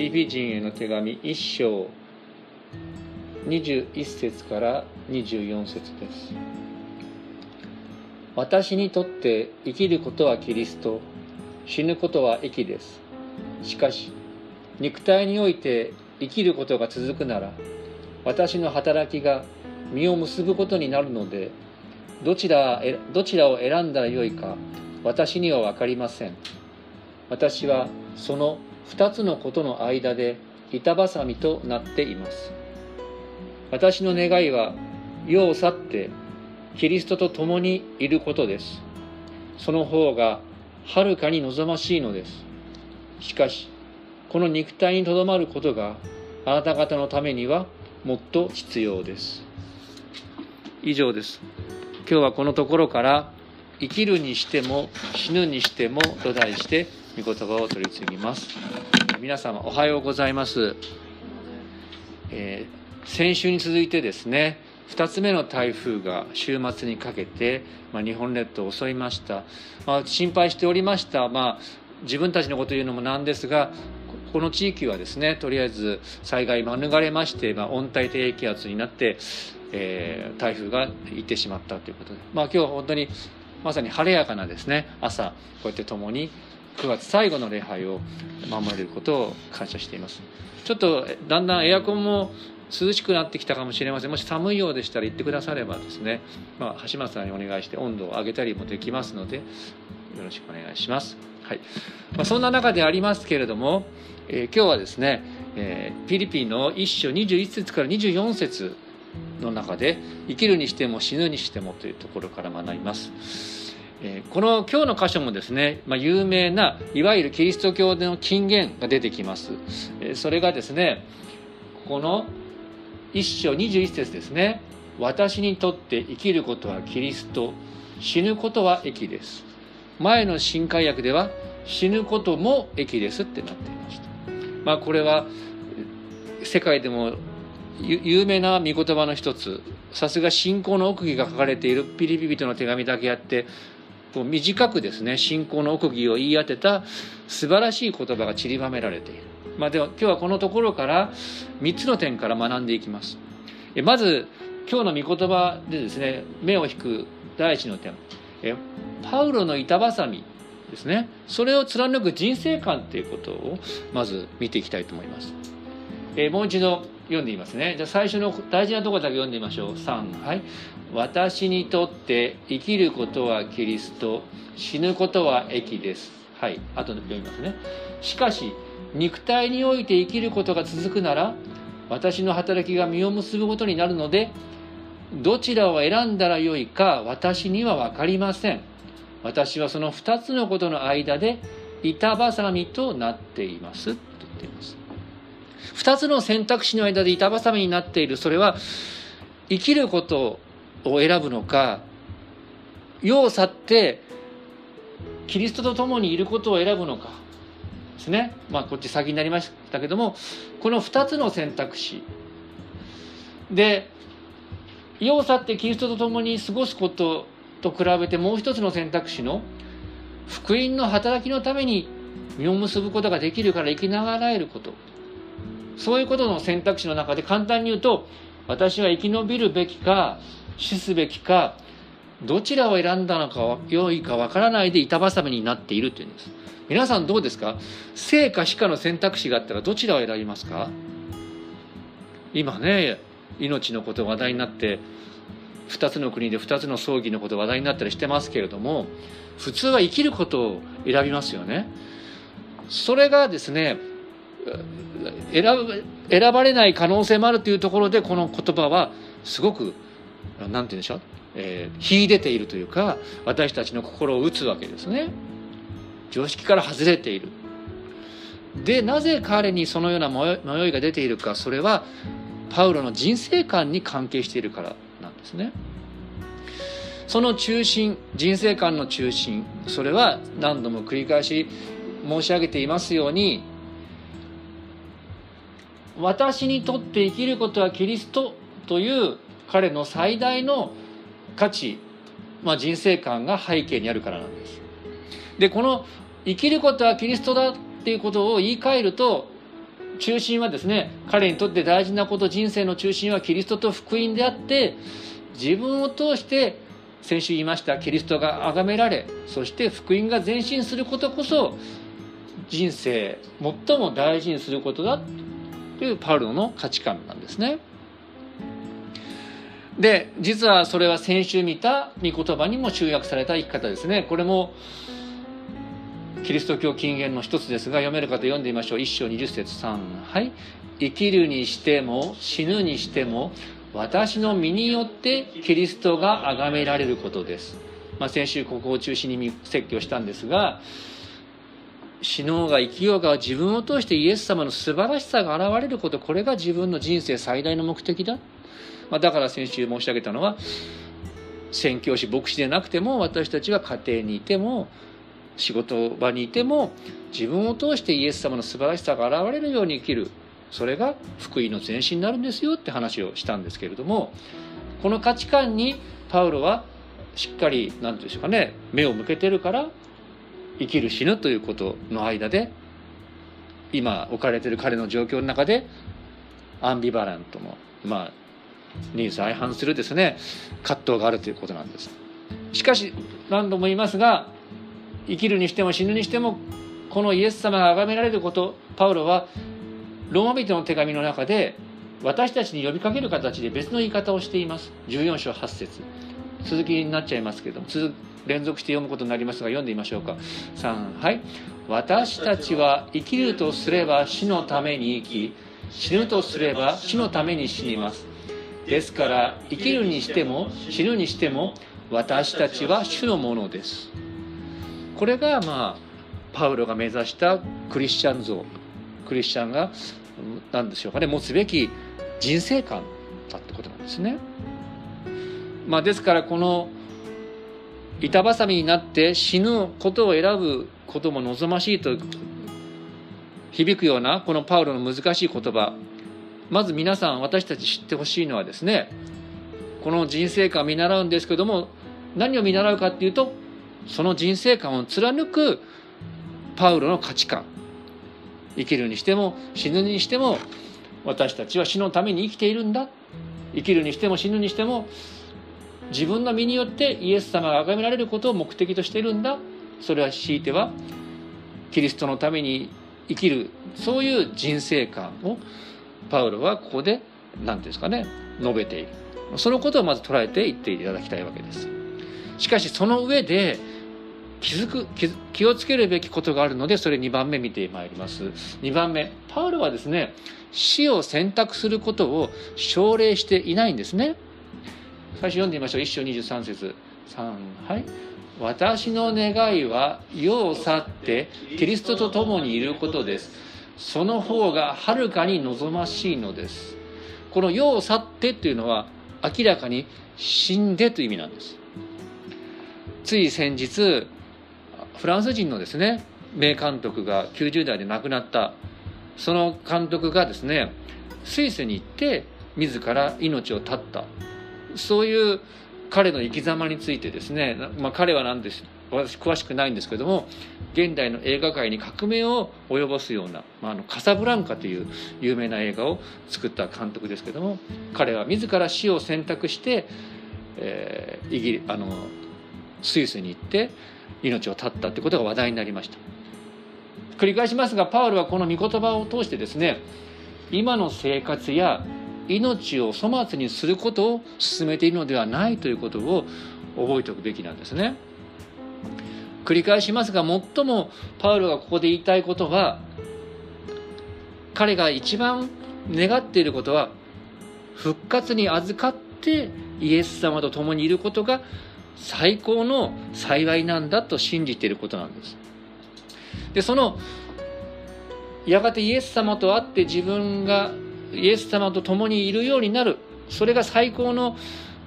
リピ人への手紙1章。21節から24節です。私にとって生きることはキリスト。死ぬことは益です。しかし肉体において生きることが続くなら私の働きが実を結ぶことになるのでどちらどちらを選んだらよいか私には分かりません。私はその2つのことの間で板挟みとなっています。私の願いは世を去ってキリストと共にいることです。その方がはるかに望ましいのです。しかしこの肉体にとどまることがあなた方のためにはもっと必要です。以上です。今日はこのところから生きるにしても死ぬにしてもと題して御言葉を取り次ぎます。皆様おはようございます、えー、先週に続いてですね2つ目の台風が週末にかけて、まあ、日本列島を襲いました、まあ、心配しておりました、まあ、自分たちのことを言うのもなんですがこの地域はですねとりあえず災害免れまして、まあ、温帯低気圧になって、えー、台風が行ってしまったということで、まあ、今日は本当にまさに晴れやかなですね朝こうやって共に9月最後の礼拝を守れることを感謝しています。ちょっとだんだんエアコンも涼しくなってきたかもしれません。もし寒いようでしたら言ってくださればですね、まあ、橋本さんにお願いして温度を上げたりもできますのでよろしくお願いします、はい。まあ、そんな中でありますけれども、えー、今日はですね、えー、フィリピンの一章21節から24節の中で生きるにしても死ぬにしてもというところから学びます。この今日の箇所もですね、まあ、有名ないわゆるキリスト教での金言が出てきます。それがですねこの一章21節ですね。私にとって生きることはキリスト。死ぬことは益です。前の新海訳では死ぬことも益ですってなっていました。まあこれは世界でも有名な御言葉の一つ。さすが信仰の奥義が書かれているピリピ人の手紙だけあってこう短くですね信仰の奥義を言い当てた素晴らしい言葉が散りばめられている、まあ、では今日はこのところから3つの点から学んでいきます。まず今日の御言葉でですね目を引く第一の点。パウロの板挟みですね。それを貫く人生観ということをまず見ていきたいと思います、えもう一度読んでみますね。じゃあ最初の大事なところだけ読んでみましょう。3はい。私にとって生きることはキリスト死ぬことは益です。はい。後で読みますね。しかし肉体において生きることが続くなら私の働きが実を結ぶことになるのでどちらを選んだらよいか私には分かりません。私はその2つのことの間で板挟みとなっています。と言っています。2つの選択肢の間で板挟みになっている。それは生きることを選ぶのか世を去ってキリストと共にいることを選ぶのか。ですね。まあこっち先になりましたけどもこの2つの選択肢。で世を去ってキリストと共に過ごすことと比べてもう一つの選択肢の福音の働きのために実を結ぶことができるから生きながらえること。そういうことの選択肢の中で簡単に言うと私は生き延びるべきか死すべきかどちらを選んだのか良いかわからないで板挟みになっているというんです。皆さんどうですか？生か死かの選択肢があったらどちらを選びますか？今ね命のこと話題になって2つの国で2つの葬儀のこと話題になったりしてますけれども普通は生きることを選びますよね。それがですね選選ばれない可能性もあるというところでこの言葉はすごく何て言うんでしょう、えー、秀でているというか私たちの心を打つわけですね。常識から外れている。でなぜ彼にそのような迷いが出ているかそれはパウロの人生観に関係しているからなんですね。その中心人生観の中心それは何度も繰り返し申し上げていますように私にとって生きることはキリストという彼の最大の価値、まあ、人生観が背景にあるからなんです。でこの生きることはキリストだっていうことを言い換えると中心はですね彼にとって大事なこと人生の中心はキリストと福音であって自分を通して先週言いましたキリストが崇められそして福音が前進することこそ人生最も大事にすることだというパウロの価値観なんですね。で実はそれは先週見た御言葉にも集約された生き方ですね。これもキリスト教金言の一つですが読める方読んでみましょう。一章二十節三。はい。生きるにしても死ぬにしても私の身によってキリストが崇められることです、まあ、先週ここを中心に説教したんですが死のうが生きようが自分を通してイエス様の素晴らしさが現れることこれが自分の人生最大の目的だ。まあ、だから先週申し上げたのは宣教師牧師でなくても私たちは家庭にいても仕事場にいても自分を通してイエス様の素晴らしさが現れるように生きる。それが福音の前進になるんですよって話をしたんですけれどもこの価値観にパウロはしっかり何て言うんでしょうかね目を向けてるから生きる死ぬということの間で今置かれてる彼の状況の中でアンビバラントのまあに相反するですね葛藤があるということなんです。しかし何度も言いますが生きるにしても死ぬにしてもこのイエス様が崇められることパウロはローマ人の手紙の中で私たちに呼びかける形で別の言い方をしています。14章8節。続きになっちゃいますけども連続して読むことになりますが読んでみましょうか。3はい。私たちは生きるとすれば死のために生き死ぬとすれば死のために死にます。ですから生きるにしても死ぬにしても私たちは主のものです。これがまあパウロが目指したクリスチャン像。クリスチャンが何でしょうかね持つべき人生観だってことなんですね。まあ、ですからこの板挟みになって死ぬことを選ぶことも望ましいと響くようなこのパウロの難しい言葉。まず皆さん私たち知ってほしいのはですねこの人生観を見習うんですけども何を見習うかっていうとその人生観を貫くパウロの価値観。生きるにしても死ぬにしても私たちは死のために生きているんだ。生きるにしても死ぬにしても自分の身によってイエス様が崇められることを目的としているんだ。それは強いてはキリストのために生きる。そういう人生観をパウロはここで何て言うんですかね述べている。そのことをまず捉えていっていただきたいわけです。しかしその上で気づく気をつけるべきことがあるのでそれ2番目見てまいります。2番目パウロはですね死を選択することを奨励していないんですね。最初読んでみましょう。1章23節。3はい。私の願いは世を去ってキリストと共にいることです。その方がはるかに望ましいのです。この世を去ってっていうのは明らかに死んでという意味なんです。つい先日フランス人のですね名監督が90代で亡くなったその監督がですねスイスに行って自ら命を絶った。そういう彼の生き様についてですね、まあ、彼は何です私詳しくないんですけども現代の映画界に革命を及ぼすような「まあ、あのカサブランカ」という有名な映画を作った監督ですけども彼は自ら死を選択して、えー、イギリあのスイスに行って命を絶ったってことが話題になりました繰り返しますがパウルはこの御言葉を通してですね今の生活や命を粗末にすることを進めているのではないということを覚えておくべきなんですね。繰り返しますが最もパウロがここで言いたいことは彼が一番願っていることは復活に預かってイエス様と共にいることが最高の幸いなんだと信じていることなんです。でそのやがてイエス様と会って自分がイエス様と共にいるようになるそれが最高の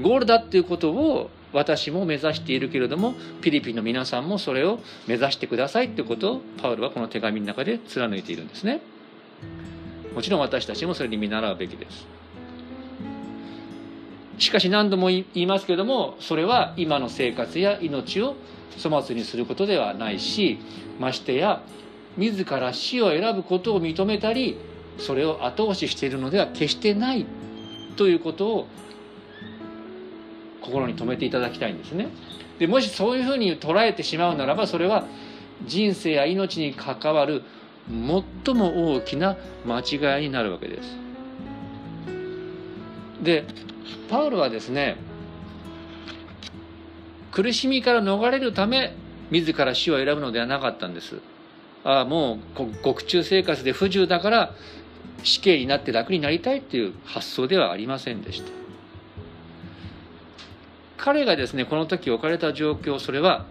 ゴールだっていうことを私も目指しているけれどもピリピンの皆さんもそれを目指してくださいってことをパウルはこの手紙の中で貫いているんですね。もちろん私たちもそれに見習うべきです。しかし何度も言いますけれどもそれは今の生活や命を粗末にすることではないしましてや自ら死を選ぶことを認めたりそれを後押ししているのでは決してないということを心に留めていただきたいんですね。でもしそういうふうに捉えてしまうならばそれは人生や命に関わる最も大きな間違いになるわけです。でパウロはですね苦しみから逃れるため自ら死を選ぶのではなかったんです。ああもう獄中生活で不自由だから死刑になって楽になりたいっていう発想ではありませんでした。彼がですねこの時置かれた状況それは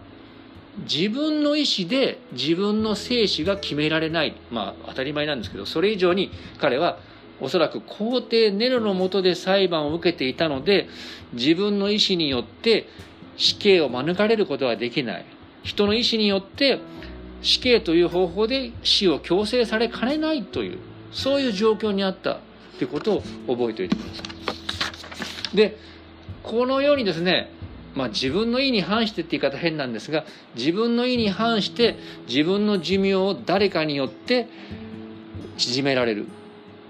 自分の意思で自分の生死が決められないまあ当たり前なんですけどそれ以上に彼はおそらく皇帝ネロのもとで裁判を受けていたので自分の意思によって死刑を免れることはできない人の意思によって死刑という方法で死を強制されかねないというそういう状況にあったということを覚えておいてください。でこのようにですねまあ、自分の意に反してって言い方変なんですが自分の意に反して自分の寿命を誰かによって縮められる。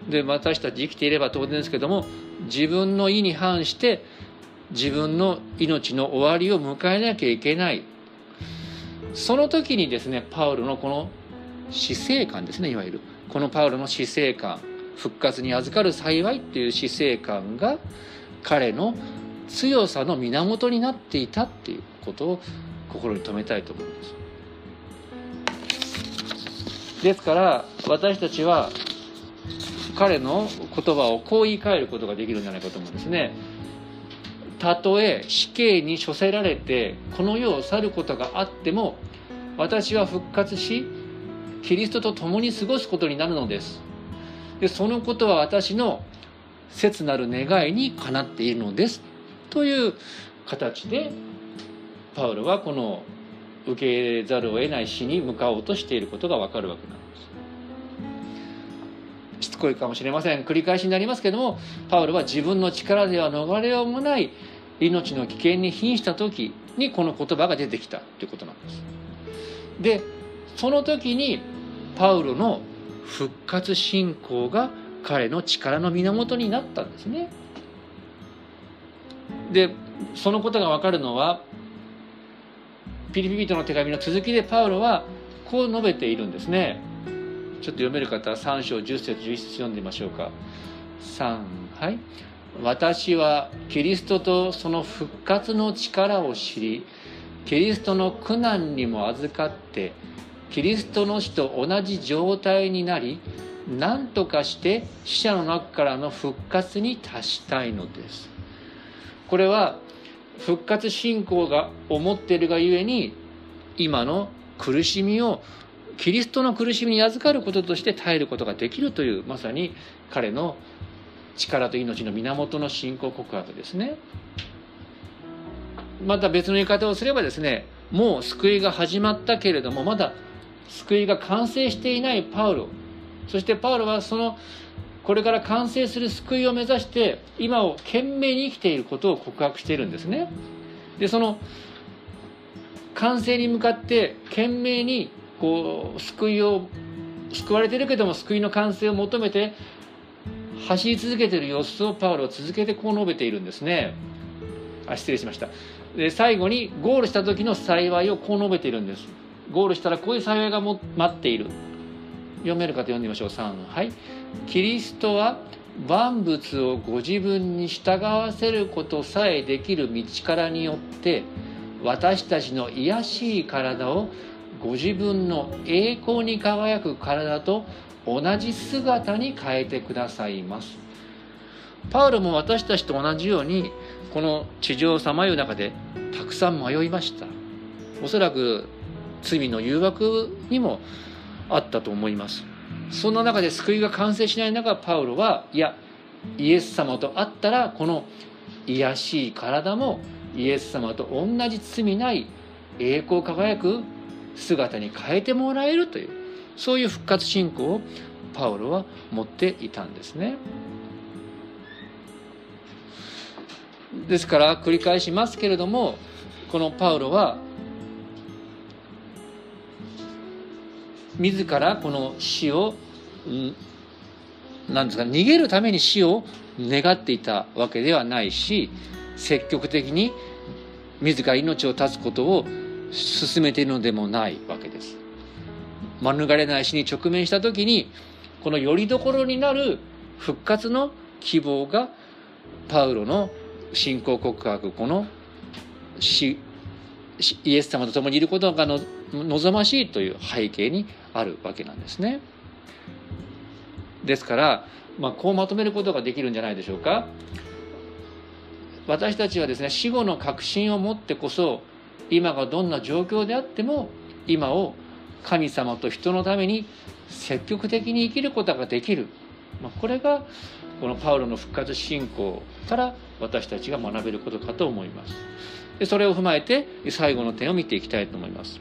で私たち生きていれば当然ですけども自分の意に反して自分の命の終わりを迎えなきゃいけない。その時にですねパウロのこの死生観ですねいわゆる。このパウロの死生観復活に預かる幸いっていう死生観が彼の強さの源になっていたっていうことを心に留めたいと思います。ですから私たちは彼の言葉をこう言い換えることができるんじゃないかと思うんですね。たとえ死刑に処せられてこの世を去ることがあっても私は復活しキリストと共に過ごすことになるのですでそのことは私の切なる願いにかなっているのですという形でパウロはこの受け入れざるを得ない死に向かおうとしていることがわかるわけなんですしつこいかもしれません繰り返しになりますけどもパウロは自分の力では逃れようもない命の危険に瀕した時にこの言葉が出てきたということなんです。でその時にパウロの復活信仰が彼の力の源になったんですね。でそのことが分かるのはピリピリとの手紙の続きでパウロはこう述べているんですね。ちょっと読める方は3章10節11節読んでみましょうか。3はい私はキリストとその復活の力を知りキリストの苦難にも預かってキリストの死と同じ状態になり何とかして死者の中からの復活に達したいのですこれは復活信仰が思っているがゆえに今の苦しみをキリストの苦しみに預かることとして耐えることができるというまさに彼の力と命の源の信仰告白ですね。また別の言い方をすればですねもう救いが始まったけれどもまだ救いが完成していないパウロ。そしてパウロはそのこれから完成する救いを目指して今を懸命に生きていることを告白しているんですね。でその完成に向かって懸命にこう救いを救われてるけども救いの完成を求めて走り続けている様子をパウロは続けてこう述べているんですね。あ失礼しました。で最後にゴールした時の幸いをこう述べているんです。ゴールしたらこういう幸いがも待っている。読める方読んでみましょう。3はい。キリストは万物をご自分に従わせることさえできる道からによって私たちの卑しい体をご自分の栄光に輝く体と同じ姿に変えてくださいます。パウロも私たちと同じようにこの地上をさまよう中でたくさん迷いました。おそらく罪の誘惑にもあったと思います。そんな中で救いが完成しない中パウロはいやイエス様と会ったらこの卑しい体もイエス様と同じ罪ない栄光輝く姿に変えてもらえるというそういう復活信仰をパウロは持っていたんですね。ですから繰り返しますけれどもこのパウロは自らこの死を、なんですか逃げるために死を願っていたわけではないし積極的に自ら命を絶つことを進めているのでもないわけです。免れない死に直面した時にこの拠り所になる復活の希望がパウロの信仰告白この死イエス様と共にいることが望ましいという背景にあるわけなんですね。ですから、まあ、こうまとめることができるんじゃないでしょうか。私たちはですね死後の確信を持ってこそ今がどんな状況であっても今を神様と人のために積極的に生きることができる、まあ、これがこのパウロの復活信仰から私たちが学べることかと思います。でそれを踏まえて最後の点を見ていきたいと思います。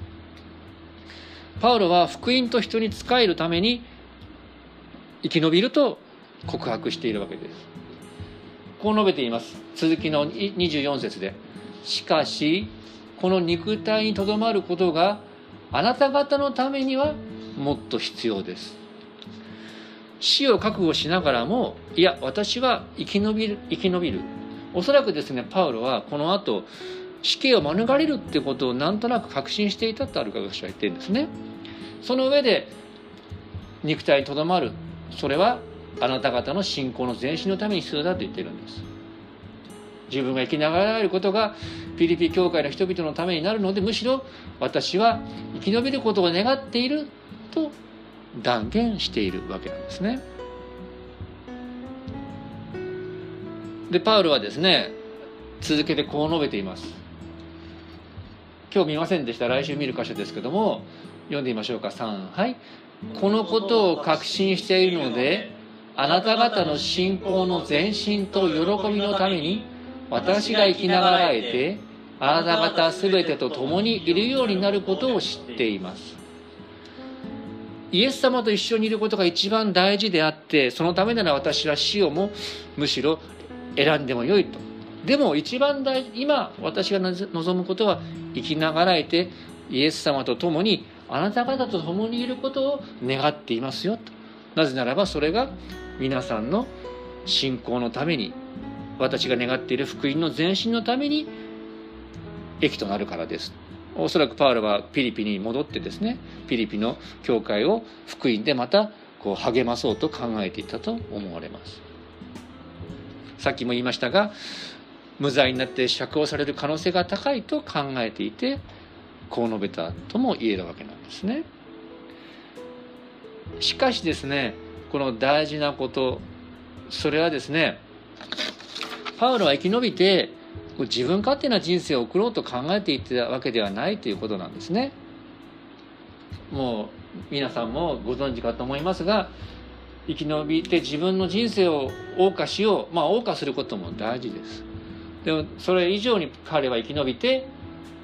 パウロは福音と人に仕えるために生き延びると告白しているわけです。こう述べています。続きの24節で。しかし、この肉体にとどまることがあなた方のためにはもっと必要です。死を覚悟しながらもいや私は生き延びる生き延びるおそらくですねパウロはこの後死刑を免れるってことをなんとなく確信していたとある学者は言ってるんですねその上で肉体にとどまるそれはあなた方の信仰の前進のために必要だと言ってるんです自分が生きながらえることがピリピ教会の人々のためになるのでむしろ私は生き延びることを願っていると断言しているわけなんですね。でパウロはですね続けてこう述べています。今日見ませんでした。来週見る箇所ですけども読んでみましょうか。3はい。このことを確信しているのであなた方の信仰の前進と喜びのために私が生きながらえてあなた方全てと共にいるようになることを知っています。イエス様と一緒にいることが一番大事であってそのためなら私は死をもむしろ選んでもよいと。でも一番大事今私が望むことは生きながらえてイエス様と共にあなた方と共にいることを願っていますよと。なぜならばそれが皆さんの信仰のために私が願っている福音の前進のために益となるからです。おそらくパウロはピリピに戻ってですねピリピの教会を福音でまたこう励まそうと考えていたと思われます。さっきも言いましたが無罪になって釈放される可能性が高いと考えていてこう述べたとも言えるわけなんですねしかしですねこの大事なことそれはですねパウロは生き延びて自分勝手な人生を送ろうと考えていたわけではないということなんですね。もう皆さんもご存知かと思いますが生き延びて自分の人生を謳歌しようまあ謳歌することも大事です。でもそれ以上に彼は生き延びて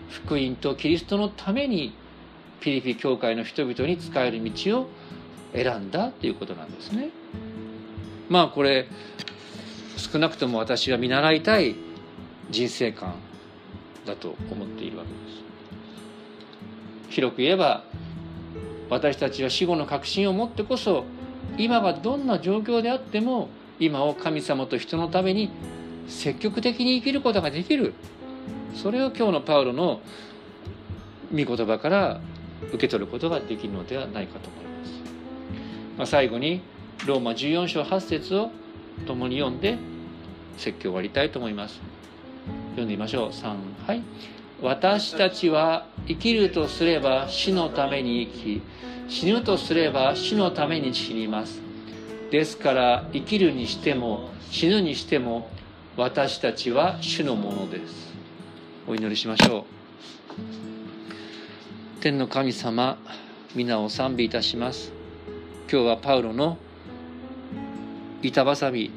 福音とキリストのためにピリピ教会の人々に使える道を選んだということなんですね。まあこれ少なくとも私は見習いたい人生観だと思っているわけです広く言えば私たちは死後の確信を持ってこそ今がどんな状況であっても今を神様と人のために積極的に生きることができるそれを今日のパウロの御言葉から受け取ることができるのではないかと思います。まあ、最後にローマ14章8節を共に読んで説教を終わりたいと思います。読んでみましょう3はい私たちは生きるとすれば死のために生き死ぬとすれば死のために死にますですから生きるにしても死ぬにしても私たちは主のものです。お祈りしましょう。天の神様皆を賛美いたします。今日はパウロの板挟み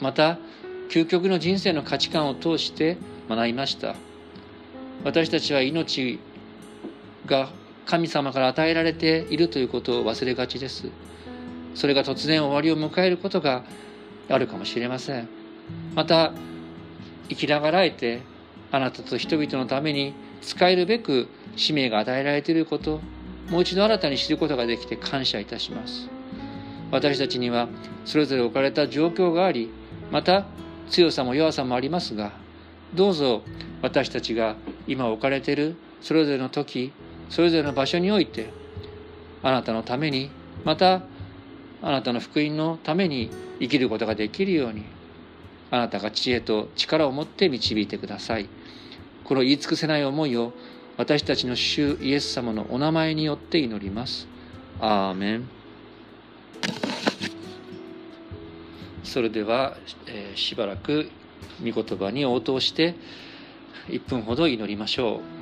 また究極の人生の価値観を通して学びました。私たちは命が神様から与えられているということを忘れがちです。それが突然終わりを迎えることがあるかもしれません。また生きながらえてあなたと人々のために使えるべく使命が与えられていることもう一度新たに知ることができて感謝いたします。私たちにはそれぞれ置かれた状況がありまた強さも弱さもありますがどうぞ私たちが今置かれているそれぞれの時それぞれの場所においてあなたのためにまたあなたの福音のために生きることができるようにあなたが知恵と力を持って導いてください。この言い尽くせない思いを私たちの主イエス様のお名前によって祈ります。アーメン。それでは、えー、しばらく御言葉に応答して1分ほど祈りましょう。